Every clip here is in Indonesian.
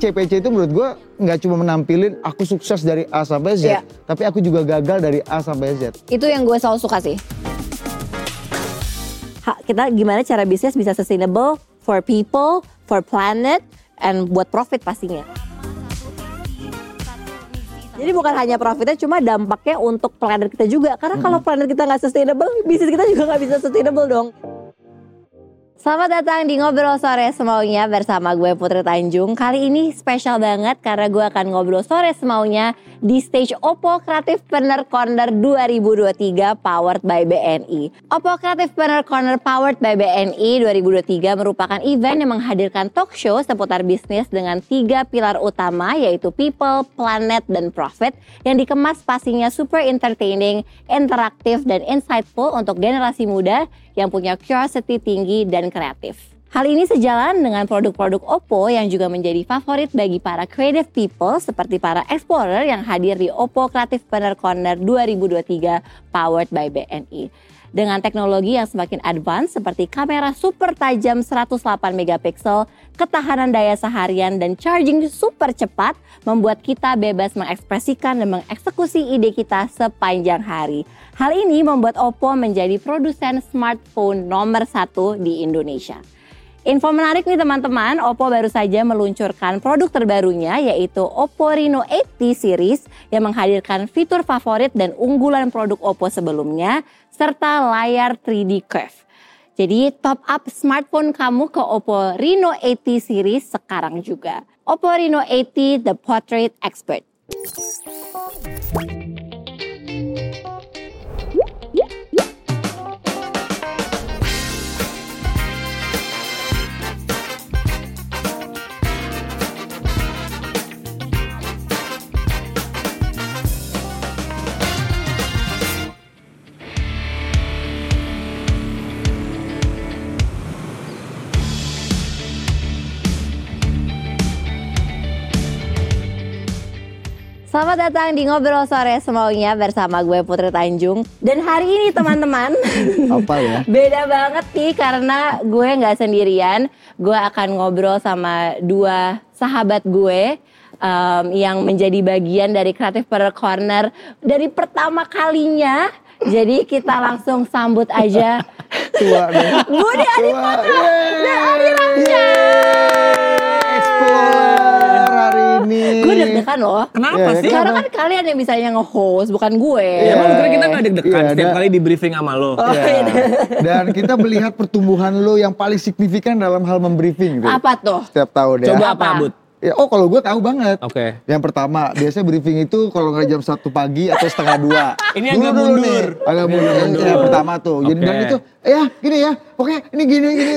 CPC itu menurut gue nggak cuma menampilin aku sukses dari A sampai Z, Iya. tapi aku juga gagal dari A sampai Z. Itu yang gue selalu suka sih. Ha, kita gimana cara bisnis bisa sustainable for people, for planet, and buat profit pastinya. Jadi bukan hanya profitnya, cuma dampaknya untuk planet kita juga. Karena kalau planet kita nggak sustainable, bisnis kita juga nggak bisa sustainable dong. Selamat datang di Ngobrol Sore Semaunya bersama gue Putri Tanjung. Kali ini spesial banget karena gue akan ngobrol sore semaunya di stage Oppo Creative Partner Corner 2023 powered by BNI. Oppo Creative Partner Corner powered by BNI 2023 merupakan event yang menghadirkan talk show seputar bisnis dengan tiga pilar utama yaitu people, planet, dan profit yang dikemas pastinya super entertaining, interaktif, dan insightful untuk generasi muda yang punya curiosity tinggi dan kreatif. Hal ini sejalan dengan produk-produk Oppo yang juga menjadi favorit bagi para creative people seperti para explorer yang hadir di Oppo Creative Partner Corner 2023 powered by BNI. Dengan teknologi yang semakin advance seperti kamera super tajam 108 megapiksel, ketahanan daya seharian dan charging super cepat membuat kita bebas mengekspresikan dan mengeksekusi ide kita sepanjang hari. Hal ini membuat Oppo menjadi produsen smartphone nomor satu di Indonesia. Info menarik nih teman-teman, Oppo baru saja meluncurkan produk terbarunya yaitu Oppo Reno 80 series yang menghadirkan fitur favorit dan unggulan produk Oppo sebelumnya serta layar 3D curve. Jadi top up smartphone kamu ke Oppo Reno 80 series sekarang juga. Oppo Reno 80 The Portrait Expert. Selamat datang di Ngobrol Sore Semaunya bersama gue Putri Tanjung. Dan hari ini teman-teman, Apa ya? beda banget nih karena gue nggak sendirian. Gue akan ngobrol sama dua sahabat gue em, yang menjadi bagian dari Creative Partner Corner dari pertama kalinya. Jadi kita langsung sambut aja Tua. Budi Adiputro dan Adi Ramsyah. Hari ini. Gue deg-degan loh. Kenapa Iya, sih? Karena kan kalian yang bisanya nge-host, bukan gue. Ya emang kira kita gak deg-degan Iya, setiap kali di briefing sama lo. Oh, Ya. iya. Dan kita melihat pertumbuhan lo yang paling signifikan dalam hal membriefing. tuh. Apa tuh? Setiap tahun ya. Coba Apa? apa, Bud? Ya, oh kalau gue tahu banget. Oke. Yang pertama, biasanya briefing itu kalau nggak jam satu pagi atau setengah dua. Ini Dulu agak dulu mundur. nih, agak Ini mundur. agak mundur. Yang pertama tuh. Jadi Oke. dan itu, ya gini ya, oke ini gini gini,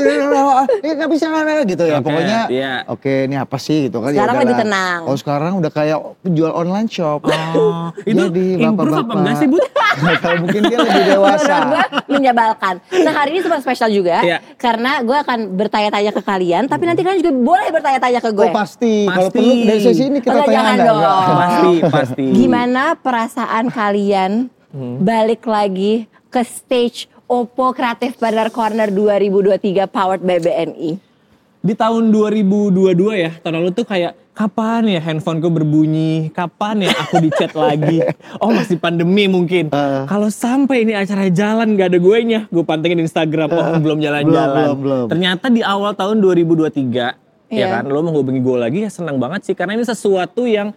ini nggak bisa nggak gitu ya. Oke, Pokoknya, iya. oke ini apa sih gitu kan. ya Sekarang lebih tenang. Oh sekarang udah kayak penjual online shop. Oh, itu Jadi, improve apa enggak sih, Bud? Kalau mungkin dia lebih dewasa. Gue menyebalkan. Nah hari ini super spesial juga. Iya. Karena gue akan bertanya-tanya ke kalian. Tapi nanti kalian juga boleh bertanya-tanya ke gue. Oh pasti. Kalau Pasti. perlu dari sesi ini kita Enggak, tanya jangan anda. dong. Pasti, pasti. Gimana perasaan kalian balik lagi ke stage Oppo Creative Partner Corner 2023 powered by BNI? Di tahun 2022 ya, tahun lalu tuh kayak kapan ya handphoneku berbunyi, kapan ya aku di chat lagi. Oh masih pandemi mungkin. Eh. Kalau sampai ini acara jalan gak ada gue nya, gue pantengin Instagram, oh belum jalan-jalan. belum, belum. Ternyata di awal tahun 2023, Iya. ya kan, lo menghubungi gue lagi ya senang banget sih. Karena ini sesuatu yang,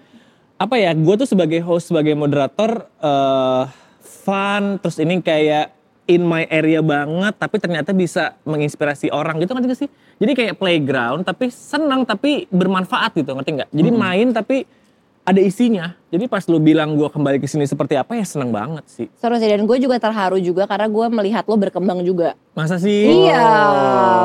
apa ya, gue tuh sebagai host, sebagai moderator, eh fun, terus ini kayak in my area banget, tapi ternyata bisa menginspirasi orang gitu ngerti gak sih? Jadi kayak playground, tapi senang, tapi bermanfaat gitu, ngerti nggak? Jadi main tapi ada isinya. Jadi pas lu bilang gue kembali ke sini seperti apa ya seneng banget sih. Seru sih dan gue juga terharu juga karena gue melihat lo berkembang juga. Masa sih? Iya,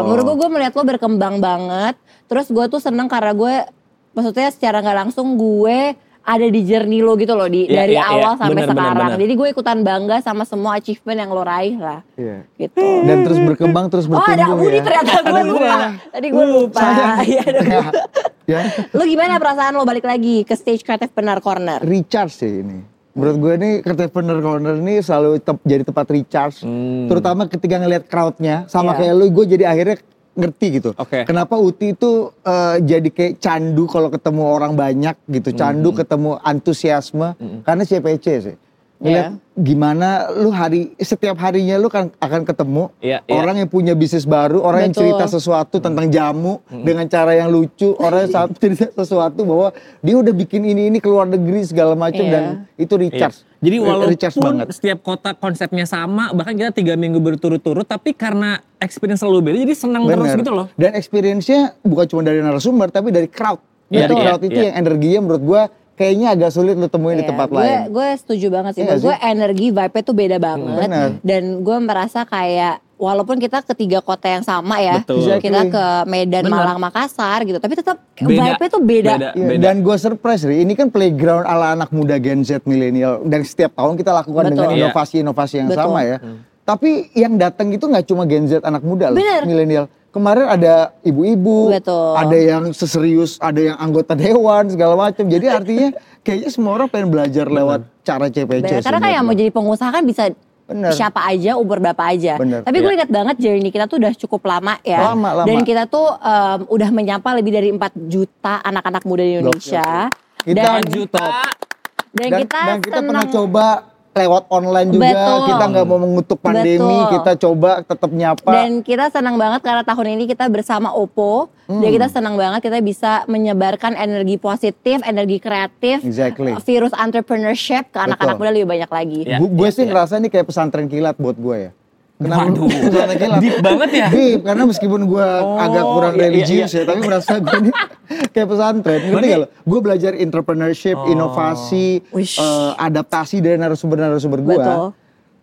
menurut gue gue melihat lo berkembang banget. Terus gue tuh seneng karena gue, maksudnya secara nggak langsung gue ada di journey lo gitu loh di Iya, dari iya, awal iya. sampai Bener, bener, sekarang. bener. Jadi gue ikutan bangga sama semua achievement yang lo raih lah. Iya. Gitu. Dan terus berkembang, terus Oh bertumbuh ada Budi ya. ternyata gue Ada lupa. gua. Tadi gue lupa. Iya, ya, Lo gimana perasaan lo balik lagi ke stage Creative Benar Corner? recharge sih ini. Menurut gue nih Entrepreneur Corner ini selalu tep- jadi tempat recharge. Hmm. Terutama ketika ngelihat crowdnya. Sama Iya. kayak lu, gue jadi akhirnya ngerti gitu. Oke. Kenapa Uti itu eh, jadi kayak candu kalau ketemu orang banyak gitu, candu ketemu antusiasme karena CPC sih. Ngeliat gimana lu hari setiap harinya lu kan akan ketemu Iya, iya. orang yang punya bisnis baru, orang yang Betul. cerita sesuatu tentang jamu dengan cara yang lucu, orang yang cerita sesuatu bahwa dia udah bikin ini ini keluar negeri segala macam Iya. dan itu Iya. recharge. Jadi Re- recharge walaupun banget. setiap kota konsepnya sama, bahkan kita tiga minggu berturut-turut, tapi karena experience selalu beda, jadi senang terus Bener. gitu loh. Dan experience-nya bukan cuma dari narasumber tapi dari crowd. Iya, dari iya, crowd itu iya. yang energinya menurut gua kayaknya agak sulit lu temuin di Iya, tempat gue, lain. Gue setuju banget sih. Iya Menurut gue sih? energi vibe-nya tuh beda banget. Benar. Dan gue merasa kayak walaupun kita ke tiga kota yang sama ya. Betul. Exactly. Kita ke Medan, Benar. Malang, Makassar gitu. Tapi tetap Beda. vibe-nya tuh beda. Beda. Iya, dan gue surprise Ri, ini kan playground ala anak muda Gen Z milenial dan setiap tahun kita lakukan Betul. dengan Iya. inovasi-inovasi yang Betul. sama ya. Tapi yang datang itu nggak cuma Gen Z anak muda loh, Bener. milenial. Kemarin ada ibu-ibu, ada yang seserius, ada yang anggota dewan segala macam. Jadi artinya kayaknya semua orang pengen belajar lewat cara CPC. Bener. Karena kan yang mau jadi pengusaha kan bisa Bener. siapa aja, umur berapa aja. Bener. Tapi gue Iya. ingat banget journey kita tuh udah cukup lama ya. Lama, lama. Dan kita tuh em, udah menyapa lebih dari 4 juta anak-anak muda di Indonesia. Kita dan, juta. dan, dan, kita dan kita pernah coba lewat online juga Betul. kita nggak mau mengutuk pandemi Betul. kita coba tetap nyapa Dan kita senang banget karena tahun ini kita bersama Oppo. Hmm. Dan kita senang banget kita bisa menyebarkan energi positif, energi kreatif, Exactly. virus entrepreneurship ke anak-anak muda lebih banyak lagi. Iya, gue iya, sih iya. ngerasa ini kayak pesantren kilat buat gue ya Kenapa Waduh. kilat? Deep banget ya? Deep, karena meskipun gue Oh, agak kurang iya, iya, religius iya. ya, tapi merasa gue ini kayak pesantren. Ngerti gak lo? Gue belajar entrepreneurship, Oh. inovasi, eh, adaptasi dari narasumber-narasumber gue.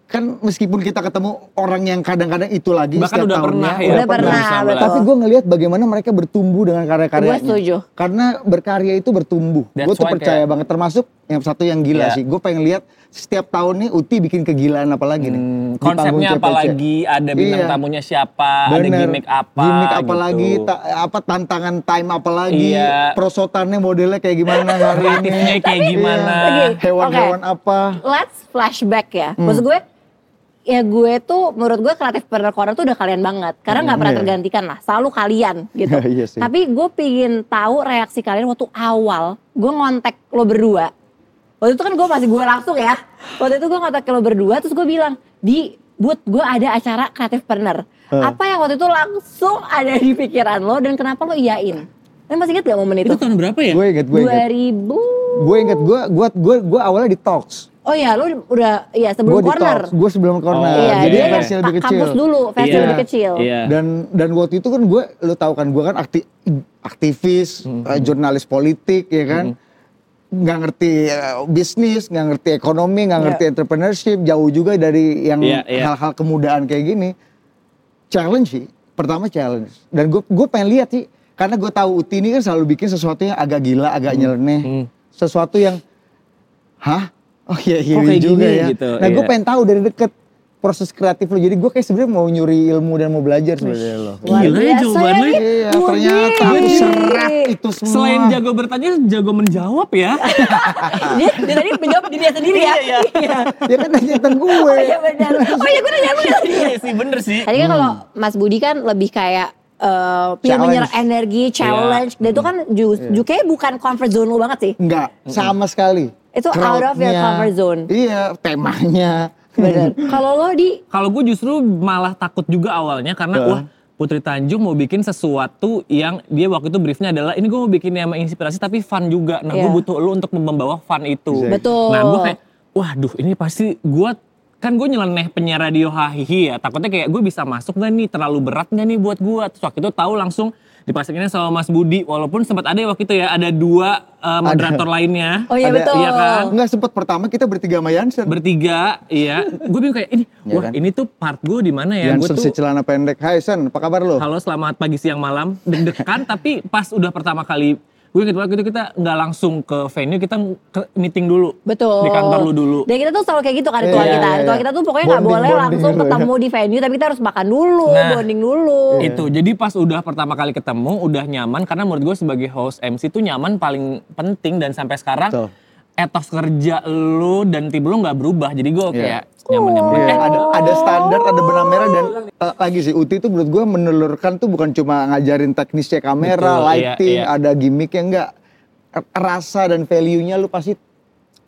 Kan meskipun kita ketemu orang yang kadang-kadang itu lagi Bahkan setiap udah tahunnya, pernah ya. Udah pernah, betul. Tapi gue ngelihat bagaimana mereka bertumbuh dengan karya-karyanya. Gue setuju. Karena berkarya itu bertumbuh. Gue tuh percaya kayak- banget. Termasuk yang satu yang gila Iya. sih. Gue pengen lihat setiap tahun nih Uti bikin kegilaan apa lagi nih. Hmm, konsepnya apa lagi, ada bintang Iya. tamunya siapa, ada Bener. gimmick apa Gimmick apa gitu. lagi, ta- apa tantangan time apa lagi, Iya. prosotannya modelnya kayak gimana hari ini. Kreatifnya kayak gimana. Iya. Hewan-hewan apa. Let's flashback ya. Hmm. Maksud gue, ya gue tuh menurut gue kreatif partner corner tuh udah kalian banget. Karena nggak pernah Iya. tergantikan lah. Selalu kalian gitu. Iya sih. Tapi gue pingin tahu reaksi kalian waktu awal gue ngontek lo berdua. Waktu itu kan gue masih gue langsung ya. Waktu itu gue ngontek lo berdua terus gue bilang, di Bud gue ada acara kreatif partner. Eh. Apa yang waktu itu langsung ada di pikiran lo dan kenapa lo iyain? Kalian masih inget gak momen itu? Itu tahun berapa ya? Gue inget, gue inget. 2000 Gue inget, gue, gue, gue, gue awalnya di talks. Oh iya, lu udah iya sebelum Gue di corner. talks, gue sebelum corner. Oh, iya, Jadi dia versi lebih kecil. kampus dulu, versi Iya. lebih kecil. Iya. Dan dan waktu itu kan gue, lu tahu kan gue kan akti, aktivis, Hmm. eh, jurnalis politik ya kan. Nggak ngerti eh, bisnis, nggak ngerti ekonomi, nggak Iya. ngerti entrepreneurship, jauh juga dari yang Iya, iya. hal-hal kemudaan kayak gini. Challenge sih, pertama challenge. Dan gue gue pengen lihat sih, karena gue tahu Uti ini kan selalu bikin sesuatu yang agak gila, agak nyeleneh, Hmm. sesuatu yang, hah? Oh iya iya juga gini ya. gitu, nah gue pengen tahu dari deket proses kreatif lo. Jadi gue kayak sebenarnya mau nyuri ilmu dan mau belajar sebenarnya lo. Gila ya biasa jawabannya. ya, Iya, ternyata aku seret itu semua. Selain jago bertanya, jago menjawab ya. dia, dia tadi menjawab diri dia sendiri ya. Iya, Iya. Ya kan nanya tentang gue. Oh iya benar. Oh iya gue nanya lu ya. Iya sih bener sih. Tadi kan kalau Mas Budi kan lebih kayak eh Challenge. dia menyerap energi, challenge. Dan itu kan ju- Iya. ju- kayaknya bukan comfort zone lu banget sih. Enggak, sama sekali. Itu out of your comfort zone. Iya, temanya. Kalau lo di Kalau gue justru malah takut juga awalnya karena wah Putri Tanjung mau bikin sesuatu yang dia waktu itu briefnya adalah ini gue mau bikin yang menginspirasi tapi fun juga. Nah gue Iya. butuh lo untuk membawa fun itu. Exactly. Betul. Nah gue kayak waduh ini pasti gue kan gue nyeleneh penyiar radio hahihi ya takutnya kayak gue bisa masuk gak nih terlalu berat gak nih buat gue terus waktu itu tahu langsung dipasangin sama Mas Budi walaupun sempat ada waktu itu ya ada dua uh, moderator lainnya Oh iya Ada- betul. Iya kan? Enggak sempat pertama kita bertiga sama Jansen. bertiga iya gue bingung kayak ini Iya wah kan? ini tuh part gue di mana ya gue Jansen tuh si celana pendek. Hai Sen, apa kabar lo? Halo selamat pagi siang malam deg-degan tapi pas udah pertama kali gue inget banget itu kita nggak langsung ke venue kita ke meeting dulu Betul. di kantor lu dulu Dan kita tuh selalu kayak gitu kan ritual Iya, kita. iya, Ritual iya. kita tuh pokoknya nggak boleh bonding langsung dulu ya. ketemu di venue, tapi kita harus makan dulu, Nah. bonding dulu. itu jadi pas udah pertama kali ketemu udah nyaman karena menurut gue sebagai host MC tuh nyaman paling penting dan sampai sekarang Betul. etos kerja lu dan tim lu nggak berubah. Jadi gue kayak nyaman-nyaman. Iya, Eh, ada ada standar, ada benang merah dan eh, lagi sih Uti itu menurut gue menelurkan tuh bukan cuma ngajarin teknisnya kamera, Betul, iya, lighting, iya. ada gimmicknya enggak. Rasa dan value-nya lu pasti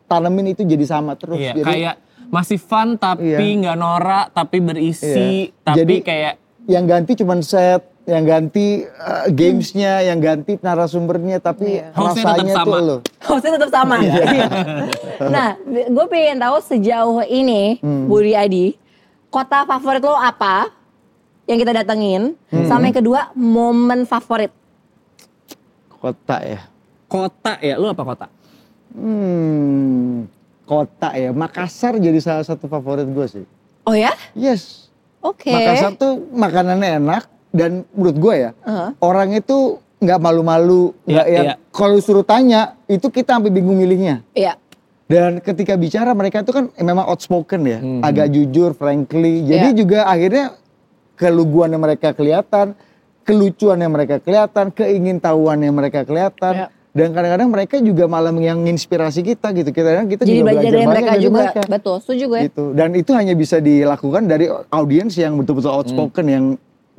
tanemin itu jadi sama terus. Iya, Jadi kayak masih fun tapi Iya. nggak norak, tapi berisi, Iya. tapi Jadi, kayak yang ganti cuma set, yang ganti eh, gamesnya, yang ganti narasumbernya, tapi Iya. Hostnya tetap rasanya tuh sama. lo. Hostnya tetap sama. Iya. nah, gue pengen tahu sejauh ini, Budi Adi, kota favorit lo apa yang kita datengin? Sama yang kedua, momen favorit. Kota ya. kota ya. Lu apa kota? Hmm, kota ya. Makassar jadi salah satu favorit gue sih. Oh ya? Yes. Oke. Makassar tuh makanannya enak dan menurut gue ya Heeh. orang itu nggak malu-malu, nggak Iya, yang iya. kalau suruh tanya itu kita sampai bingung milihnya. Iya. Dan ketika bicara mereka itu kan memang outspoken ya, Mhm. agak jujur, frankly. Jadi Iya. juga akhirnya keluguannya mereka kelihatan, kelucuannya mereka kelihatan, keingintahuannya mereka kelihatan. Iya. Dan kadang-kadang mereka juga malah yang menginspirasi kita gitu. Kita kita Jadi juga belajar dari mereka dari juga. mereka. Betul, setuju gue. Gitu. Dan itu hanya bisa dilakukan dari audiens yang betul-betul outspoken yang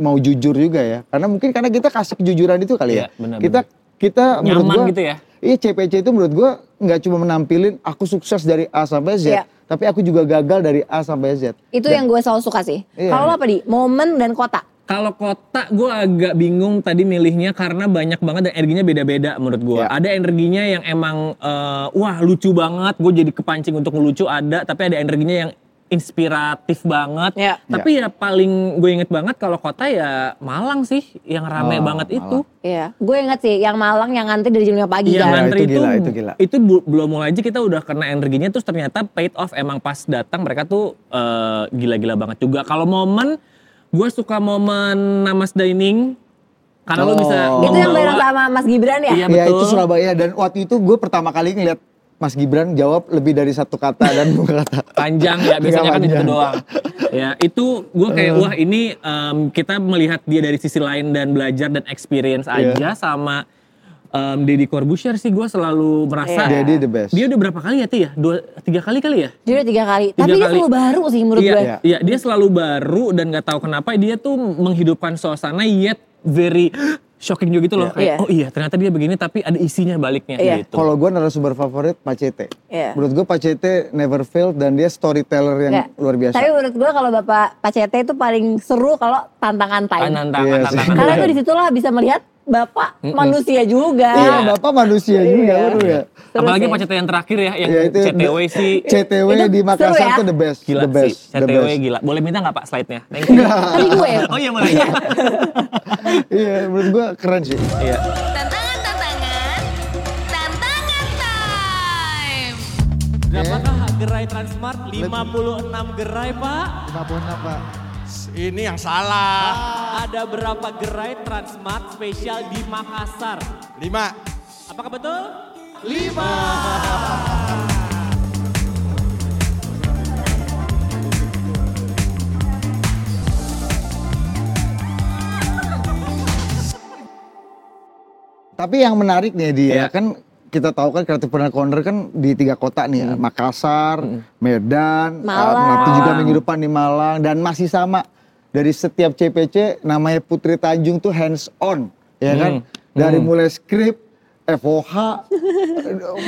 mau jujur juga ya. Karena mungkin karena kita kasih kejujuran itu kali ya. Benar, kita kita menurut Nyaman gua, gitu ya. Iya CPC itu menurut gua nggak cuma menampilin aku sukses dari A sampai Z, Iya. tapi aku juga gagal dari A sampai Z. Itu yang gue selalu suka sih. Iya. Kalau lo apa di? Momen dan kota. Kalau kota gue agak bingung tadi milihnya karena banyak banget dan energinya beda-beda menurut gue. Ya. Ada energinya yang emang eh, wah lucu banget, gue jadi kepancing untuk ngelucu ada, tapi ada energinya yang inspiratif banget. Ya. Tapi ya paling gue inget banget kalau kota ya Malang sih yang rame Oh, banget Malang. itu. Iya. Gue inget sih yang Malang yang ngantri dari jam 5 pagi Iya kan. ngantri itu itu, gila, itu gila. itu belum mulai aja kita udah kena energinya terus ternyata paid off emang pas datang mereka tuh eh, gila-gila banget juga. Kalau momen gue suka momen Namas Dining karena lu Oh. bisa Itu yang bareng sama Mas Gibran ya? Iya, Ya betul. itu Surabaya dan waktu itu gue pertama kali ngeliat Mas Gibran jawab lebih dari satu kata dan dua kata. panjang ya biasanya kan itu panjang. doang ya itu gue kayak wah ini em, kita melihat dia dari sisi lain dan belajar dan experience Iya. aja sama em, Deddy Corbuzier sih gue selalu merasa Iya. Daddy the best. dia udah berapa kali ya Ti ya dua tiga kali kali ya Dia udah tiga kali. Tiga Tapi dia kali. selalu baru sih menurut iya, gue. Iya. iya, dia selalu baru dan nggak tahu kenapa dia tuh menghidupkan suasana yet very shocking juga gitu loh. Kayak, Iya. oh iya ternyata dia begini tapi ada isinya baliknya Iya. gitu. Kalau gue narasumber favorit Pak Cete. Iya. Menurut gue Pak Cete never failed dan dia storyteller yang Nggak. luar biasa. Tapi menurut gue kalau Bapak Pak CT itu paling seru kalau tantangan time. tantangan, Iya sih. tantangan. Karena tuh di situlah bisa melihat Bapak manusia juga. Iya, Bapak manusia juga, Iya. ya. Apalagi. Pak Cete yang terakhir ya, yang Ya, itu CTW sih CTW Itu di Makassar ya? tuh the best, gila the best, sih. the CTW best. gila. Boleh minta nggak Pak slide-nya? Thank you. Tadi gue ya. oh iya boleh. Iya, menurut gue keren sih. Iya. Tantangan, tantangan, tantangan time. Berapakah gerai Transmart? 56 gerai Pak. 56 Pak. Ini yang salah. Ada berapa gerai Transmart spesial di Makassar? Lima. Apakah betul? Tapi yang menarik nih dia Iya. kan kita tahu kan Creative Partner Corner kan di tiga kota nih ya, Makassar, Medan, Malang. uh, nanti juga minggu depan di Malang dan masih sama dari setiap CPC namanya Putri Tanjung tuh hands on, ya kan? Dari mulai skrip, FOH,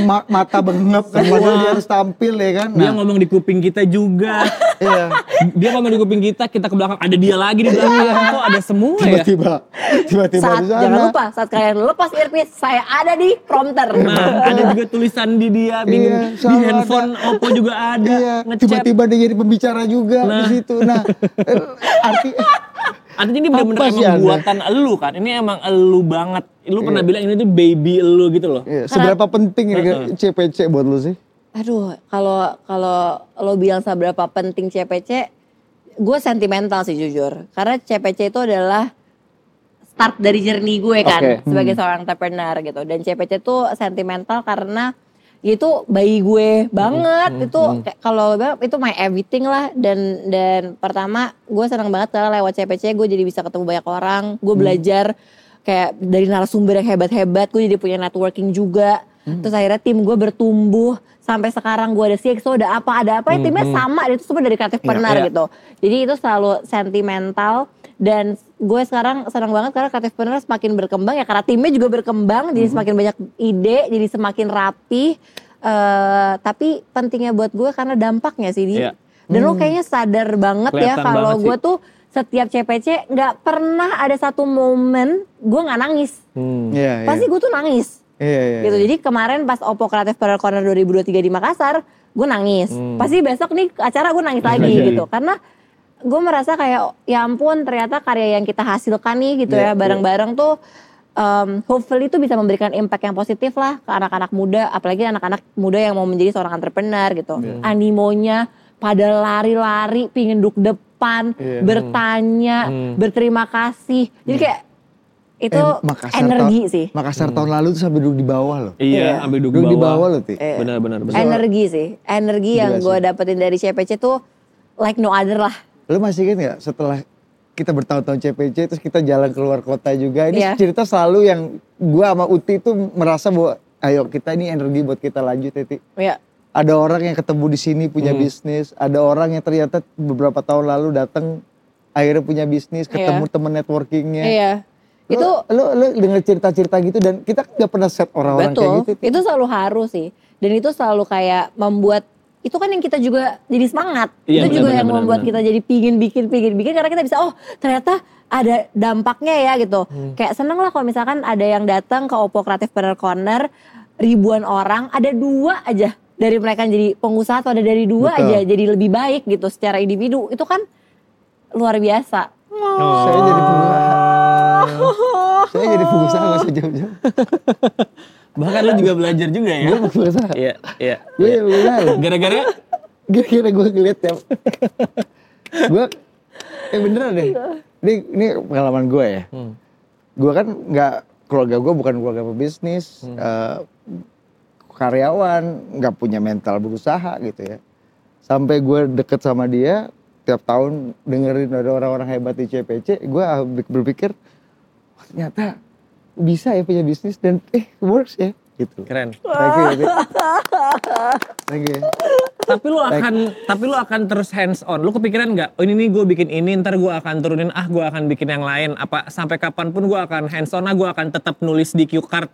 ma- mata bengep kan padahal dia harus tampil ya kan? Dia Nah, ngomong di kuping kita juga. iya. dia ngomong di kuping kita, kita ke belakang ada dia lagi di belakang. Kok ada semua ya? tiba-tiba tiba-tiba Saat di sana. jangan lupa saat kalian lepas earpiece saya ada di prompter. Nah, ada juga tulisan di dia, bingung. Iya, di handphone Oppo juga ada. Iya, tiba-tiba dia jadi pembicara juga Nah. di situ. Nah, eh, arti Artinya ini sih emang Anda? buatan elu kan. Ini emang elu banget. Lu pernah bilang ini tuh baby elu gitu loh. iya, seberapa penting ini CPC buat lu sih? Aduh, kalau kalau lo bilang seberapa penting CPC, gue sentimental sih jujur. Karena CPC itu adalah start dari journey gue kan Oke. sebagai seorang entrepreneur gitu. Dan CPC itu sentimental karena itu bayi gue banget. Itu kayak kalau itu my everything lah. Dan dan pertama gue senang banget karena lewat CPC gue jadi bisa ketemu banyak orang. Gue belajar kayak dari narasumber yang hebat-hebat gue jadi punya networking juga. Terus akhirnya tim gue bertumbuh. Sampai sekarang gue ada CXO, ada apa, ada apa, ya timnya sama, itu semua dari kreatif iya. gitu. Jadi itu selalu sentimental dan gue sekarang senang banget karena kreatif partner semakin berkembang ya karena timnya juga berkembang, jadi semakin banyak ide, jadi semakin rapi. Eh, tapi pentingnya buat gue karena dampaknya sih di. Iya. Dan lo kayaknya sadar banget ya Kelihatan kalau banget sih. gue tuh setiap CPC nggak pernah ada satu momen gue nggak nangis. Hmm. Iya, iya. Pasti gue tuh nangis Iya, iya. gitu. Jadi kemarin pas Oppo Creative Partner Corner 2023 di Makassar, gue nangis. Pasti besok nih acara gue nangis lagi lagi. gitu. Karena gue merasa kayak ya ampun ternyata karya yang kita hasilkan nih gitu Iya, ya bareng-bareng tuh um, hopefully itu bisa memberikan impact yang positif lah ke anak-anak muda, apalagi anak-anak muda yang mau menjadi seorang entrepreneur gitu. Animonya pada lari-lari, pingin duduk depan, Iya. bertanya, berterima kasih. Jadi kayak itu Eh, Makassar energi tahun- sih. Makassar tahun lalu tuh sampai duduk di bawah loh. Iya, ambil duduk Duduk di bawah. bawah loh, Ti. Eh, Benar, benar, benar. energi sih energi yang gue dapetin dari CPC tuh like no other lah Lu masih ingat gak setelah kita bertahun-tahun CPC terus kita jalan keluar kota juga. Ini Iya. cerita selalu yang gua sama Uti tuh merasa bahwa ayo kita ini energi buat kita lanjut ya Ti. ya Ada orang yang ketemu di sini punya bisnis, ada orang yang ternyata beberapa tahun lalu datang akhirnya punya bisnis, ketemu temen networkingnya. iya Lu, itu lu, lu denger cerita-cerita gitu dan kita gak pernah set orang-orang kayak betul gitu. Ti. itu selalu harus sih dan itu selalu kayak membuat itu kan yang kita juga jadi semangat Iya, itu juga benar, yang benar, membuat benar. kita jadi pingin bikin pingin bikin karena kita bisa oh ternyata ada dampaknya ya gitu Hmm. kayak seneng lah kalau misalkan ada yang datang ke Oppo Creative Partner Corner ribuan orang ada dua aja dari mereka yang jadi pengusaha atau ada dari dua Betul. aja jadi lebih baik gitu secara individu itu kan luar biasa Saya jadi pengusaha. Saya jadi pengusaha gak usah jauh-jauh. Bahkan lu juga belajar juga ya. Gue pengusaha. Iya, iya. Gue pengusaha. loh. Gara-gara Kira-kira gue ngeliat ya. gue, eh beneran deh. Ini, ini pengalaman gue ya. Gue kan nggak keluarga gue bukan keluarga pebisnis, eh, karyawan, nggak punya mental berusaha gitu ya. Sampai gue deket sama dia, tiap tahun dengerin ada orang-orang hebat di CPC, gue berpikir "Wah, ternyata bisa ya punya bisnis dan eh works ya gitu. keren. Thank you. Thank you. Tapi lu akan tapi lu akan terus hands on. Lu kepikiran nggak? Oh ini nih gue bikin ini, ntar gue akan turunin. Ah gue akan bikin yang lain. Apa sampai kapan pun gue akan hands on. Ah gue akan tetap nulis di cue card.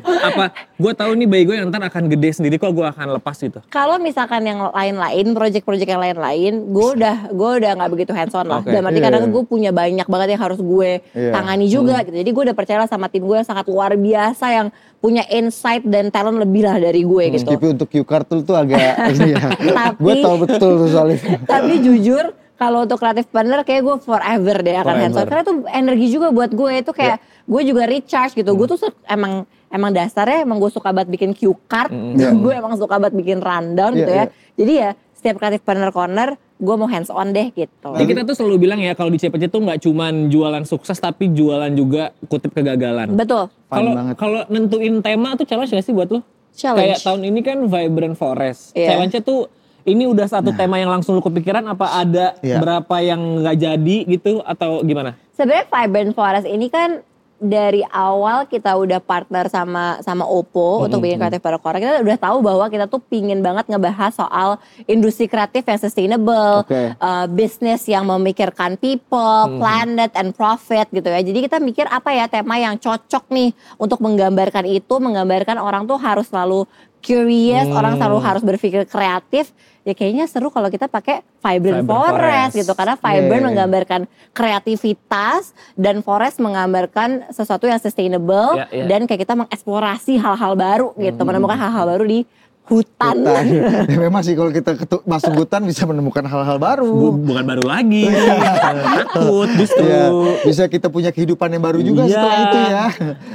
Apa gue tahu nih bayi gue yang ntar akan gede sendiri kok gue akan lepas gitu. kalau misalkan yang lain-lain, project-project yang lain-lain, gue udah gue udah nggak begitu hands on lah. Oke. Dan arti Iya. karena gue punya banyak banget yang harus gue Iya. tangani juga gitu. Jadi gue udah percaya lah sama tim gue yang sangat luar biasa yang punya insight dan talent lebih lah dari gue gitu. Tapi untuk Q card tuh tuh agak ini ya. Tapi- gue tau betul tuh soal itu. Tapi jujur kalau untuk kreatif partner kayak gue forever deh akan hands on. Karena itu energi juga buat gue itu kayak gue juga recharge gitu. Gue tuh emang emang dasarnya emang gue suka banget bikin cue card. gue emang suka banget bikin rundown Iya, gitu ya. iya. Jadi ya setiap kreatif partner corner gue mau hands on deh gitu. Jadi kita tuh selalu bilang ya kalau di CPC tuh nggak cuman jualan sukses tapi jualan juga kutip kegagalan. Betul. Kalau kalau nentuin tema tuh challenge gak sih buat lu? Challenge. Kayak tahun ini kan Vibrant Forest. Iya. Challenge-nya tuh ini udah satu tema yang langsung lu kepikiran apa ada Iya. berapa yang nggak jadi gitu atau gimana? Sebenarnya Vibrant Forest ini kan dari awal kita udah partner sama sama Oppo untuk bikin kreatif para Korea kita udah tahu bahwa kita tuh pingin banget ngebahas soal industri kreatif yang sustainable, Oke. uh, bisnis yang memikirkan people, planet, and profit gitu ya. Jadi kita mikir apa ya tema yang cocok nih untuk menggambarkan itu, menggambarkan orang tuh harus selalu curious, orang selalu harus berpikir kreatif. Ya kayaknya seru kalau kita pakai Vibrant, Vibrant Forest, Forest. gitu karena Vibrant iya, iya. menggambarkan kreativitas dan Forest menggambarkan sesuatu yang sustainable Iya, iya. dan kayak kita mengeksplorasi hal-hal baru gitu, menemukan hal-hal baru di hutan. Hutan. ya memang sih kalau kita ketu- masuk hutan bisa menemukan hal-hal baru. Bu- bukan baru lagi. Takut justru. Ya, bisa kita punya kehidupan yang baru juga Iya. setelah itu ya.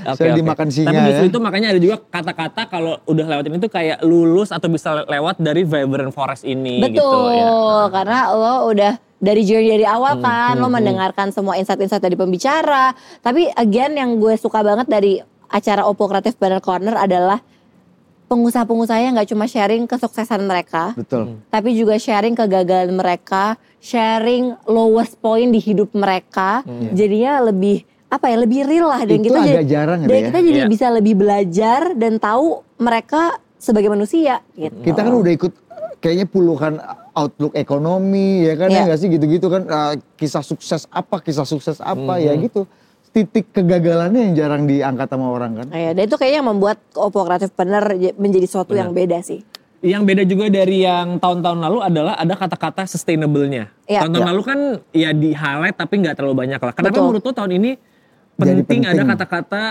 Oke, Saya oke. dimakan singa Tapi justru ya. itu makanya ada juga kata-kata kalau udah lewatin itu kayak lulus atau bisa lewat dari Vibrant Forest ini Betul, gitu ya. karena lo udah dari journey dari Hmm, awal kan, lo mendengarkan semua insight-insight dari pembicara. Tapi again yang gue suka banget dari acara Oppo Creative Banner Corner adalah pengusaha-pengusaha yang nggak cuma sharing kesuksesan mereka, Betul. tapi juga sharing kegagalan mereka, sharing lowest point di hidup mereka. Jadinya lebih apa ya lebih real lah dan Itu kita agak jadi, jarang gitu dan ya. kita jadi Iya. bisa lebih belajar dan tahu mereka sebagai manusia gitu. Kita kan udah ikut kayaknya puluhan outlook ekonomi ya kan Iya. ya nggak sih gitu-gitu kan eh, kisah sukses apa kisah sukses apa ya gitu titik kegagalannya yang jarang diangkat sama orang kan Ya, dan itu kayaknya yang membuat Oppo Creative Partner menjadi sesuatu yang beda sih. Yang beda juga dari yang tahun-tahun lalu adalah ada kata-kata sustainable-nya. Iya. Tahun-tahun Iya. lalu kan ya di highlight tapi nggak terlalu banyak lah. Kenapa Betul. menurut lo tahun ini Jadi penting, ada penting. kata-kata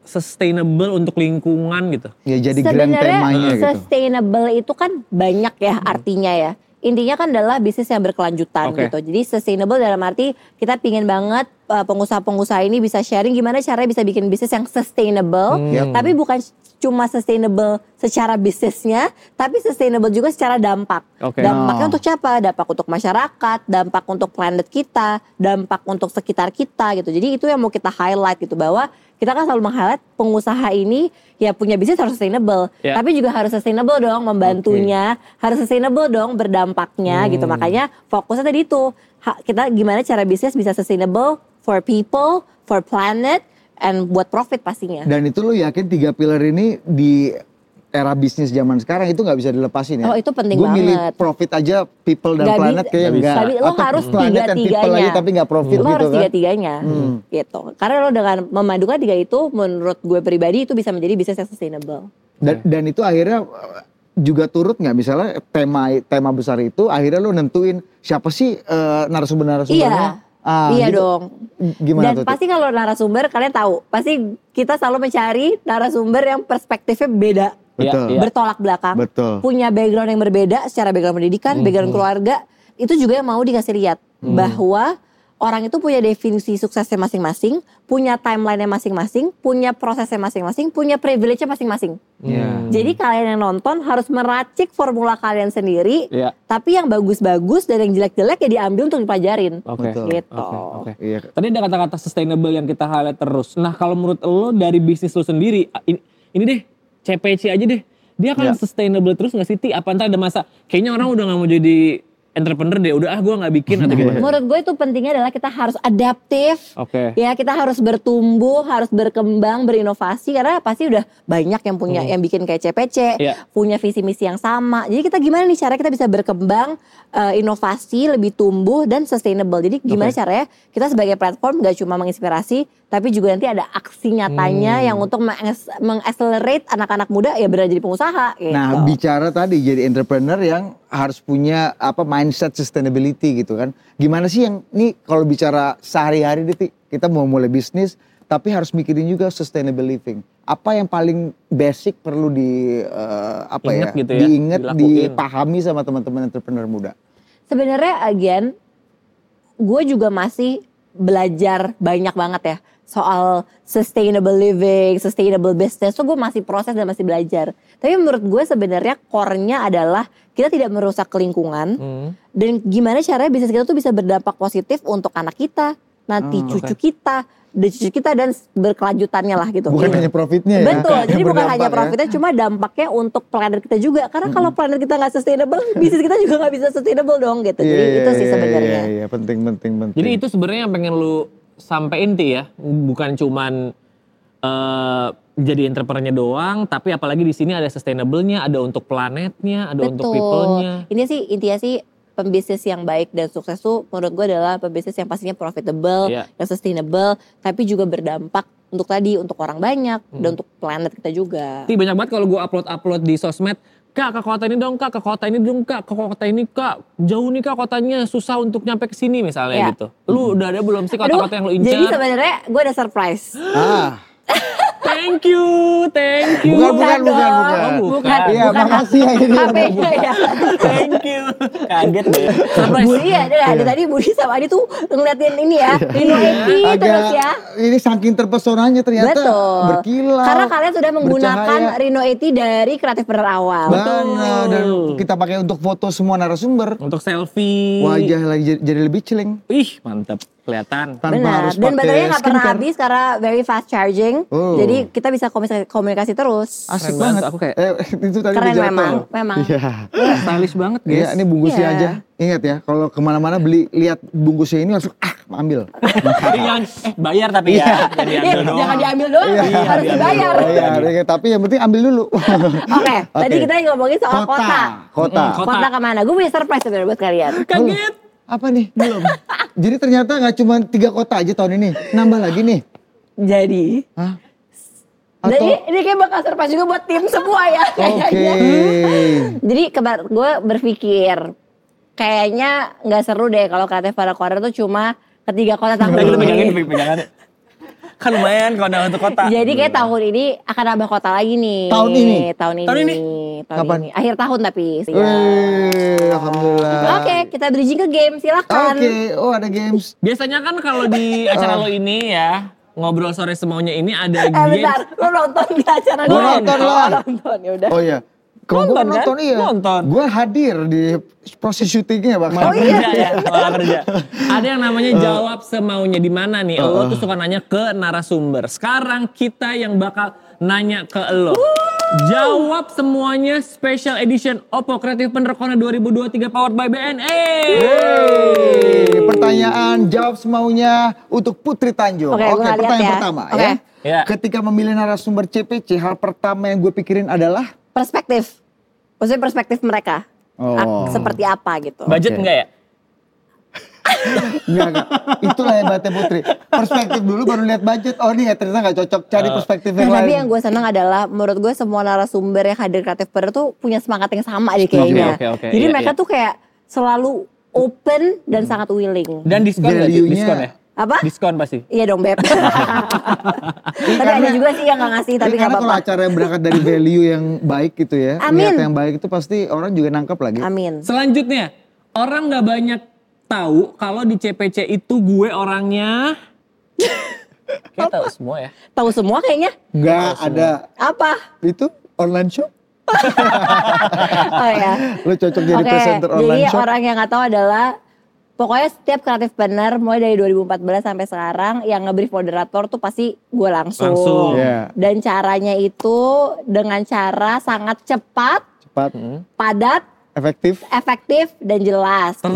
sustainable untuk lingkungan gitu? ya jadi grand Sebenarnya temanya gitu sustainable itu kan banyak ya artinya ya. Intinya kan adalah bisnis yang berkelanjutan Oke. gitu. Jadi sustainable dalam arti kita pingin banget uh, pengusaha-pengusaha ini bisa sharing gimana caranya bisa bikin bisnis yang sustainable. Yap. Tapi bukan cuma sustainable secara bisnisnya, tapi sustainable juga secara dampak. Oke. Dampaknya Oh. untuk siapa? Dampak untuk masyarakat, dampak untuk planet kita, dampak untuk sekitar kita gitu. Jadi itu yang mau kita highlight gitu bahwa kita kan selalu meng-highlight pengusaha ini ya punya bisnis harus sustainable, Ya. tapi juga harus sustainable dong membantunya, harus sustainable dong berdampaknya gitu. Makanya fokusnya tadi itu kita gimana cara bisnis bisa sustainable for people, for planet, and buat profit pastinya. dan itu lo yakin tiga pilar ini di era bisnis zaman sekarang itu nggak bisa dilepasin ya Oh, itu penting Gua milih banget. profit aja people dan Nggak planet kayak Nggak enggak Tapi lo harus tiga-tiganya. tapi nggak profit lo gitu harus kan tiga-tiganya gitu. Karena lo dengan memadukan tiga itu menurut gue pribadi itu bisa menjadi bisnis yang sustainable. dan, dan itu akhirnya uh, juga turut nggak misalnya tema tema besar itu akhirnya lo nentuin siapa sih uh, narasumber narasumbernya Iya. iya gitu. dong. gimana Dan tuh Ti? pasti kalau narasumber kalian tahu, pasti kita selalu mencari narasumber yang perspektifnya beda, betul Iya. bertolak belakang, betul punya background yang berbeda secara background pendidikan, background keluarga, itu juga yang mau dikasih lihat bahwa orang itu punya definisi suksesnya masing-masing, punya timelinenya masing-masing, punya prosesnya masing-masing, punya privilege-nya masing-masing. Iya. Jadi kalian yang nonton harus meracik formula kalian sendiri, Iya. tapi yang bagus-bagus dan yang jelek-jelek ya diambil untuk dipelajarin. Oke. Betul. Gitu. Oke, oke. Iya. Tadi ada kata-kata sustainable yang kita highlight terus. Nah kalau menurut lo dari bisnis lo sendiri, ini, ini deh CPC aja deh. Dia akan Ya. sustainable terus nggak sih Ti? Apa ntar ada masa kayaknya orang udah nggak mau jadi entrepreneur deh. Udah ah gue nggak bikin atau gimana? Menurut gue itu pentingnya adalah kita harus adaptif. Oke. Ya kita harus bertumbuh, harus berkembang, berinovasi karena pasti udah banyak yang punya yang bikin kayak CPC, Iya. punya visi misi yang sama. Jadi kita gimana nih cara kita bisa berkembang, eh, inovasi, lebih tumbuh dan sustainable. Jadi gimana Oke. caranya kita sebagai platform gak cuma menginspirasi, tapi juga nanti ada aksi nyatanya yang untuk mengaccelerate anak-anak muda ya benar jadi pengusaha. Gitu. Nah, bicara tadi jadi entrepreneur yang harus punya apa mindset sustainability gitu kan. Gimana sih yang ini kalau bicara sehari-hari deh Ti, kita mau mulai bisnis tapi harus mikirin juga sustainable living. Apa yang paling basic perlu di eh, apa Ingat ya? gitu ya, diingat, dipahami sama teman-teman entrepreneur muda. Sebenarnya again, gue juga masih belajar banyak banget ya soal sustainable living, sustainable business. So gue masih proses dan masih belajar. Tapi menurut gue sebenarnya core-nya adalah kita tidak merusak lingkungan Hmm. dan gimana caranya bisnis kita tuh bisa berdampak positif untuk anak kita, nanti Oh, cucu kita, dan cucu kita dan berkelanjutannya lah gitu. Bukan Gitu. hanya profitnya ya. Betul, jadi bukan hanya ya. profitnya, cuma dampaknya untuk planet kita juga. Karena kalau planet kita nggak sustainable, bisnis kita juga nggak bisa sustainable dong gitu. Jadi Iya, itu iya, sih iya, sebenarnya. Iya, iya, penting, penting, penting. Jadi itu sebenarnya yang pengen lu sampein Ti ya, bukan cuman eh, jadi entrepreneurnya doang, tapi apalagi di sini ada sustainable-nya, ada untuk planetnya, ada untuk people-nya. Ini sih intinya sih pembisnis yang baik dan sukses tuh menurut gue adalah pembisnis yang pastinya profitable, Iya. yang sustainable, tapi juga berdampak untuk tadi untuk orang banyak Hmm. dan untuk planet kita juga. Ti banyak banget kalau gue upload-upload di sosmed, Kak, ke kota ini dong, Kak, ke kota ini dong, Kak, ke kota ini, Kak. Jauh nih, Kak, kotanya susah untuk nyampe ke sini misalnya Iya. gitu. Lu udah ada belum sih kota-kota yang lu jadi incar? sebenarnya gue ada surprise. ah, Thank you, thank you. Bukan, bukan, bukan, bukan. Oh, bukan. Iya, bukan makasih ya ini. HP-nya ya. Thank you. Kaget deh. Surprise. Budi ya, dari dari tadi Budi sama Adi tuh ngeliatin ini ya, Rino Eti terus ya. ini saking terpesonanya ternyata Betul. berkilau. Karena kalian sudah menggunakan bercahaya. Rino Eti dari kreatif Partner awal. Benar, dan kita pakai untuk foto semua narasumber. Untuk selfie. Wajah lagi jadi, jadi lebih celeng Ih, mantap. Kelihatan. tanpa Benar. harus Dan baterainya nggak pernah habis karena very fast charging. Oh. Jadi kita bisa komunikasi, komunikasi terus. Asik Keren banget. aku kayak- eh, itu tadi Keren memang, loh. memang. Iya. Stylish banget, guys. Iya, ini bungkusnya Iya. aja. Ingat ya, kalau ke mana-mana beli lihat bungkusnya ini langsung ah ambil. Jangan eh, bayar tapi ya. Jangan Iya, diambil doang. jangan diambil doang, harus dibayar. Oh, iya, iya, tapi yang penting ambil dulu. Oke, tadi Oke. kita ngomongin soal kota. Kota. Kota. Kota. Kota ke mana? Gue punya surprise sebenarnya buat kalian. Kaget. Apa nih? Belum. Jadi ternyata nggak cuma tiga kota aja tahun ini. Nambah lagi nih. Jadi, Hah? dan Atau ini, ini kayak bakal surprise juga buat tim semua ya. Oke. kayaknya. Jadi kebar gue berpikir kayaknya nggak seru deh kalau kreatif para corner tuh cuma ketiga kota tahun Lagi lu pegangin, ini. pegangan. Kan lumayan kalau udah untuk kota. Jadi kayak tahun ini akan nambah kota lagi nih. Tahun ini? Tahun ini. Tahun ini? Tahun Kapan? ini. Akhir tahun tapi. Ya. Wih, alhamdulillah. Oke, kita bridging ke game, silakan. Oke, oh ada games. Biasanya kan kalau di acara lo ini ya, ngobrol sore semaunya ini ada Eh games. bentar, lu nonton di acara gue? nonton Oh, lah. nonton, ya udah. Oh iya. Kalau gue Nonton, kan? nonton iya. Nonton. Gue hadir di proses syutingnya bahkan. Oh, iya. kerja ya, malah kerja. Ada yang namanya jawab semaunya di mana nih. Lo tuh suka nanya ke narasumber. Sekarang kita yang bakal nanya ke lo. Jawab semuanya special edition Oppo Creative Corner 2023 powered by BNE. Hey, pertanyaan jawab semaunya untuk Putri Tanjung. Oke, gua lihat pertanyaan ya. pertama Oke. ya. Ya. Ketika memilih narasumber CPC, hal pertama yang gue pikirin adalah Perspektif. Maksudnya perspektif mereka. Oh. Seperti apa gitu. Budget Oke. enggak ya? Enggak, enggak. Itulah hebatnya Putri. Perspektif dulu baru lihat budget. Oh ini ya ternyata nggak cocok. Cari perspektif yang Nah, tapi lain. yang gue senang adalah menurut gue semua narasumber yang hadir kreatif Partner tuh punya semangat yang sama deh kayaknya. Oke, oke, oke. Jadi Iya, mereka iya. tuh kayak selalu open dan sangat willing. Dan diskon? Value-nya- Diskon ya? Apa? Diskon pasti. Iya dong Beb. tapi ada karena- juga sih yang gak ngasih tapi Ini gak karena kalau apa-apa. acara yang berangkat dari value yang baik gitu ya. Amin. Niat yang baik itu pasti orang juga nangkep lagi. Amin. Selanjutnya, orang nggak banyak tahu kalau di CPC itu gue orangnya Kayak tahu semua ya. Tahu semua kayaknya. Enggak ada Apa? itu online shop. Oh ya. Lo cocok jadi Oke, presenter jadi online shop. orang yang nggak tahu adalah pokoknya setiap kreatif partner mulai dari 2014 sampai sekarang yang ngebrief moderator tuh pasti gue langsung. Langsung. Iya. Dan caranya itu dengan cara sangat cepat, Cepat, padat, efektif. efektif dan jelas. Tet,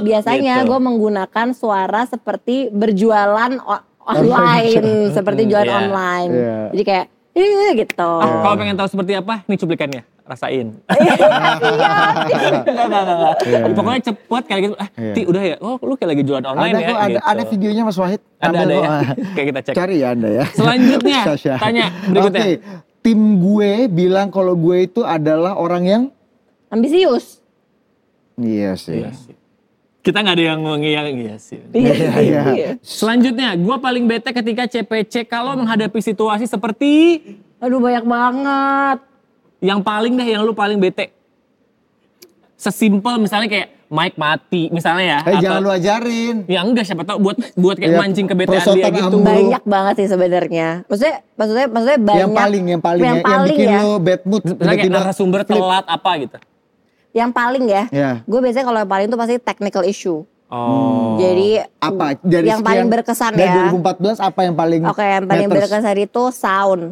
Biasanya gitu. gue menggunakan suara seperti berjualan online, seperti jualan Iya. online. Iya. Jadi kayak ini gitu. Ah, kalau pengen tahu seperti apa, nih cuplikannya. Rasain. Iya, Enggak, enggak, enggak, enggak. Iya. Pokoknya cepet kayak gitu. Ah, Iya. Ti udah ya? Oh, lu kayak lagi jualan online ada ya? kok, ada, gitu. ada videonya Mas Wahid. Ada, ada ya. Kayak kita cek. Cari ya Anda ya. Selanjutnya, tanya berikutnya. Oke, tim gue bilang kalau gue itu adalah orang yang Ambisius. Iya sih. Iya sih. Kita nggak ada yang ngomongin iya sih. Iya, iya. iya. Selanjutnya, gue paling bete ketika CPC kalau menghadapi situasi seperti Aduh banyak banget. Yang paling deh, yang lu paling bete. Sesimpel misalnya kayak mic mati misalnya ya. Eh atau- jangan lu ajarin. Ya enggak siapa tahu buat buat kayak Iya, mancing kebetean dia gitu. ambu. Banyak banget sih sebenarnya. Maksudnya maksudnya maksudnya banyak. Yang paling, yang paling, yang ya, yang paling bikin ya. lu bad mood. Misalnya kayak narasumber flip. telat apa gitu. Yang paling ya. Ya. Gue biasanya kalau yang paling tuh pasti technical issue. Oh. Jadi Apa? Dari yang paling berkesan dari ya. 2014 apa yang paling Oke, yang paling matters? berkesan itu sound.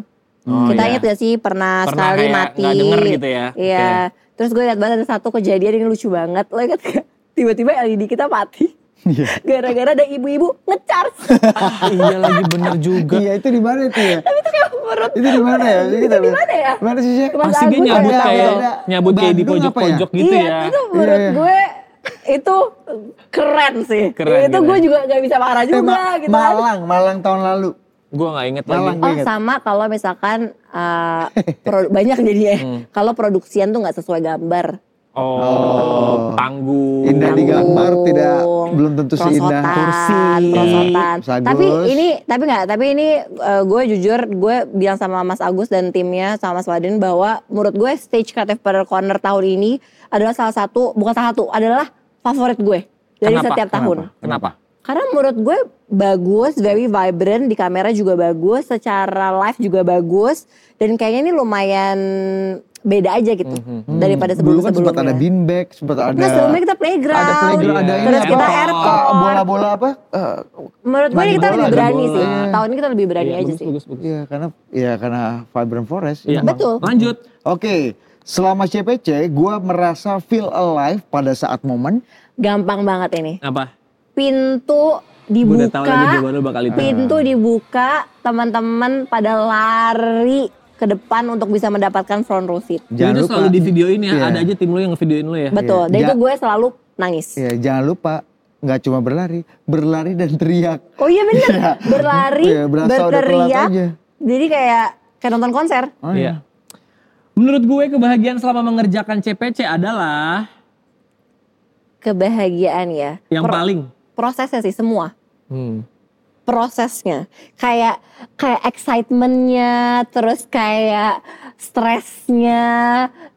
Oh, Kita iya. ingat gak sih pernah, Pernah sekali kayak mati. nggak denger gitu ya? Iya. Terus gue liat banget ada satu kejadian ini lucu banget. Lo ingat gak? Tiba-tiba LED kita mati. Iya. Gara-gara ada ibu-ibu ngecharge. Ah, iya lagi bener juga. Iya itu di mana itu ya? Itu kayak menurut itu di mana ya? Itu di mana ya? Mana sih Pasti dia nyabut ada, kayak ada. nyabut kayak di apa ya? pojok-pojok gitu iya, ya. itu menurut Iya, iya. gue itu keren sih. Keren, itu keren. gue juga gak bisa marah Eh, juga Ma- gitu kan. Malang, Malang tahun lalu. Gue nggak inget lagi. Malang. Oh Ingat. sama kalau misalkan uh, pro- banyak jadinya. Hmm. Kalau produksian tuh nggak sesuai gambar. Oh, tangguh. Indah di gambar tidak belum tentu seindah kursi. prosotan. Tapi ini tapi nggak, tapi ini uh, gue jujur gue bilang sama Mas Agus dan timnya sama Mas Wadin bahwa menurut gue stage creative per corner tahun ini adalah salah satu bukan salah satu adalah favorit gue dari Kenapa? setiap tahun. Kenapa? Karena menurut gue bagus, very vibrant, di kamera juga bagus, secara live juga bagus, dan kayaknya ini lumayan beda aja gitu daripada Dulu kan sempat ada beanbag, sempat ada Nah sebelumnya kita playground, ada playground, ada ini terus kita airport. Bola-bola apa? Eh, Menurut gue Main kita lebih berani bola. sih. Iya. Tahun ini kita lebih berani Iya, aja bagus, sih. bagus, bagus. Iya karena ya karena Vibrant Forest. Iya. emang. Betul. Lanjut. Oke, selama CPC gue merasa feel alive pada saat momen Gampang banget ini. Apa? Pintu Gue udah tahu dibuka, bakal itu. pintu dibuka, teman-teman pada lari ke depan untuk bisa mendapatkan front row seat. Jangan itu lupa. selalu di videoin ya. Iya. Ada aja tim lu yang ngevideoin lu ya. Betul. Dan Ja- itu gue selalu nangis. Ya, jangan lupa nggak cuma berlari, berlari dan teriak. Oh iya bener, berlari, Iya, berasa udah telat berteriak. aja. Jadi kayak kayak nonton konser. Oh, Iya. Menurut gue kebahagiaan selama mengerjakan CPC adalah Kebahagiaan ya. yang Pro- paling. Prosesnya sih semua. Hmm. prosesnya. Kayak kayak excitementnya terus kayak stresnya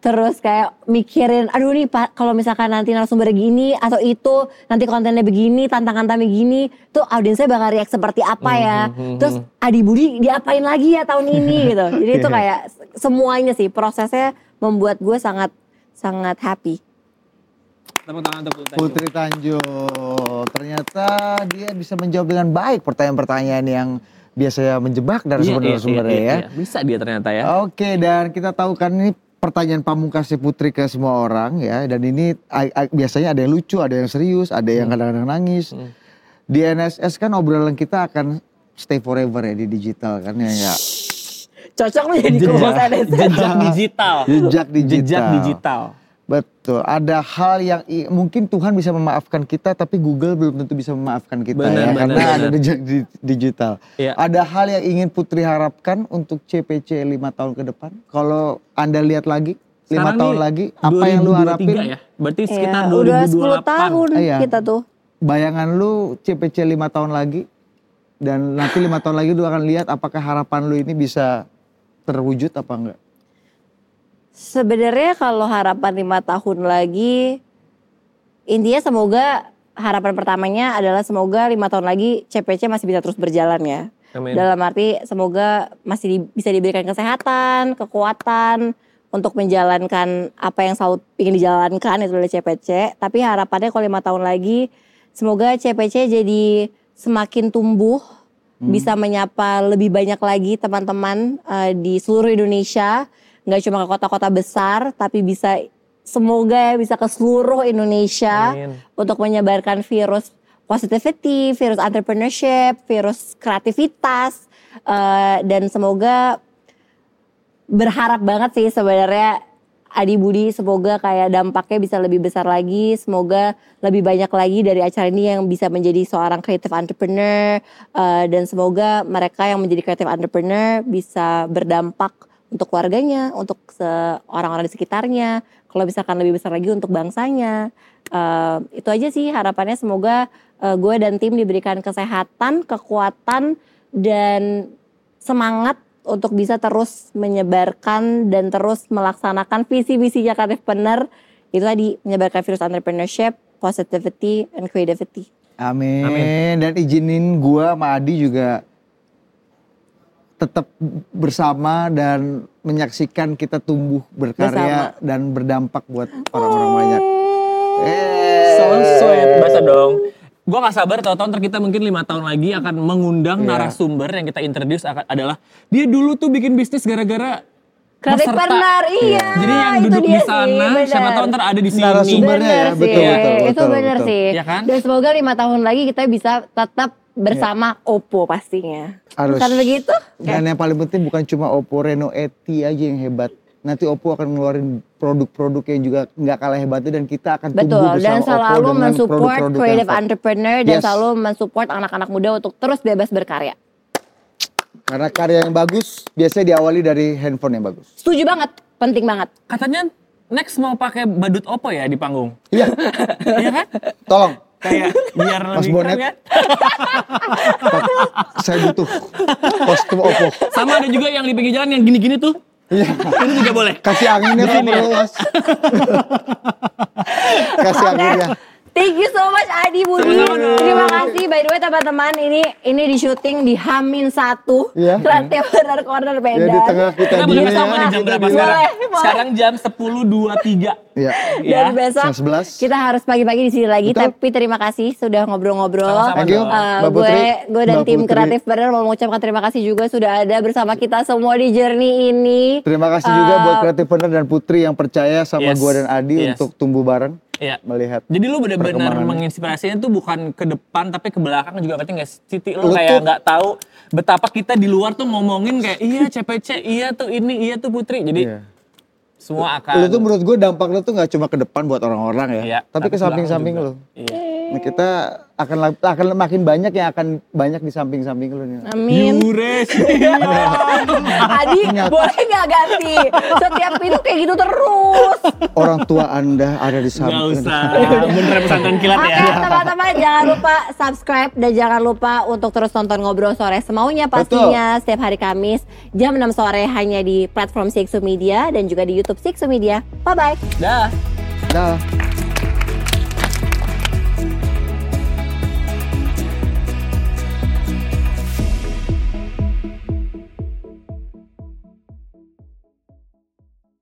terus kayak mikirin aduh nih pak kalau misalkan nanti narasumber gini atau itu nanti kontennya begini tantangan tantangan begini tuh audiensnya bakal react seperti apa ya? Terus Adi Budi diapain lagi ya tahun ini? gitu. Jadi itu kayak semuanya sih prosesnya membuat gue sangat sangat happy Tepuk tangan untuk Putri. Putri Tanjung. Ternyata dia bisa menjawab dengan baik pertanyaan-pertanyaan yang biasanya menjebak dari Iya, iya, sumber-sumbernya iya, ya. iya. Bisa dia ternyata ya. Oke, dan kita tahu kan ini pertanyaan pamungkas si Putri ke semua orang ya. Dan ini biasanya ada yang lucu, ada yang serius, ada yang kadang-kadang nangis. Di NSS kan obrolan kita akan stay forever ya di digital kan ya. ya. cocok lu jadi co-host NSS. Jejak digital. Jejak digital. Jejak digital. Betul, ada hal yang i- mungkin Tuhan bisa memaafkan kita, tapi Google belum tentu bisa memaafkan kita Benar, ya, benar, karena benar. ada jejak di- digital. Iya. Ada hal yang ingin Putri harapkan untuk CPC lima tahun ke depan. Kalau anda lihat lagi lima tahun lagi, apa yang lu 2023 harapin? ya? Berarti sekitar Iya, udah 10 2028. tahun Iya. kita tuh. Bayangan lu CPC lima tahun lagi, dan nanti lima tahun lagi lu akan lihat apakah harapan lu ini bisa terwujud apa enggak? Sebenarnya kalau harapan lima tahun lagi, intinya semoga harapan pertamanya adalah semoga lima tahun lagi CPC masih bisa terus berjalan ya. Amin. Dalam arti semoga masih di- bisa diberikan kesehatan, kekuatan untuk menjalankan apa yang selalu ingin dijalankan itu adalah CPC. Tapi harapannya kalau lima tahun lagi, semoga CPC jadi semakin tumbuh, bisa menyapa lebih banyak lagi teman-teman eh, di seluruh Indonesia, nggak cuma ke kota-kota besar, tapi bisa semoga ya bisa ke seluruh Indonesia Amin. untuk menyebarkan virus positivity, virus entrepreneurship, virus kreativitas, eh, dan semoga berharap banget sih sebenarnya Adi Budi semoga kayak dampaknya bisa lebih besar lagi, semoga lebih banyak lagi dari acara ini yang bisa menjadi seorang creative entrepreneur eh, dan semoga mereka yang menjadi creative entrepreneur bisa berdampak untuk keluarganya, untuk orang-orang di sekitarnya, kalau misalkan lebih besar lagi untuk bangsanya. Eh, itu aja sih harapannya semoga eh, gue dan tim diberikan kesehatan, kekuatan dan semangat untuk bisa terus menyebarkan dan terus melaksanakan visi-visinya kreatif benar itu tadi menyebarkan virus entrepreneurship, positivity, and creativity. Amin. Amin. Dan izinin gua sama Adi juga tetap bersama dan menyaksikan kita tumbuh berkarya dan berdampak buat orang-orang banyak. Eh. So sweet, bahasa dong. Gue gak sabar tahun-tahun ntar kita mungkin lima tahun lagi akan mengundang Iya. narasumber yang kita introduce akan adalah dia dulu tuh bikin bisnis gara-gara Kreatif partner, iya. Jadi yang itu duduk di sana, sih, siapa tahu ntar ada di sini. Narasumbernya ya, betul, sih, betul, itu betul, benar betul. sih. Iya kan? Dan semoga lima tahun lagi kita bisa tetap bersama Oppo pastinya. Harus. Bukan begitu? Dan yang paling penting bukan cuma Oppo Reno ET aja yang hebat. Nanti Oppo akan ngeluarin produk-produk yang juga nggak kalah hebatnya dan kita akan tumbuh Betul, bersama dan Oppo selalu dengan mensupport produk-produk yang creative top. entrepreneur dan Yes. selalu mensupport anak-anak muda untuk terus bebas berkarya. Karena karya yang bagus biasanya diawali dari handphone yang bagus. Setuju banget, penting banget. Katanya next mau pakai badut Oppo ya di panggung. Iya, Iya kan? tolong. Kayak biar Mas lebih Bonet. keren kan? Saya butuh kostum Oppo. Sama ada juga yang di pinggir jalan yang gini-gini tuh. Iya. Itu juga boleh. Kasih anginnya Pak Perluas. Kasih anginnya. Thank you so much Adi Budi. Terima kasih. By the way teman-teman ini ini di syuting di Hamin satu. Iya. Kreatif Corner Corner Medan. Ya di tengah kita boleh ya. sama jam berapa sekarang? Sekarang jam 10.23. Iya. Dan Ya. besok jam 11. kita harus pagi-pagi di sini lagi. Betul. Tapi terima kasih sudah ngobrol-ngobrol. Thank you. Uh, Mbak Putri. gue gue dan Mbak tim Putri. kreatif benar mau mengucapkan terima kasih juga sudah ada bersama kita semua di journey ini. Terima kasih juga Uh, buat Kreatif Partner dan Putri yang percaya sama Yes. gua dan Adi Yes. untuk tumbuh bareng. Iya. melihat. Jadi lu benar-benar menginspirasinya tuh bukan ke depan tapi ke belakang juga ngerti nggak? sih? Siti lu, Lu kayak nggak tahu betapa kita di luar tuh ngomongin kayak iya CPC, iya tuh ini, iya tuh Putri. Jadi Iya. semua akan Lu tuh menurut gue dampak lu tuh nggak cuma ke depan buat orang-orang ya, Iya, tapi ke belakang samping-samping lu. Iya. Nah, kita akan akan makin banyak yang akan banyak di samping-samping lu nih. Amin. Yures. Adi boleh nggak ganti? Setiap itu kayak gitu terus. Orang tua Anda ada di Gak samping. usah. Beneran pesantren kilat Oke ya. teman-teman jangan lupa subscribe dan jangan lupa untuk terus nonton ngobrol sore semaunya pastinya setiap hari Kamis jam 6 sore hanya di platform Sixu Media dan juga di YouTube Sixu Media. Bye bye. Dah. Dah.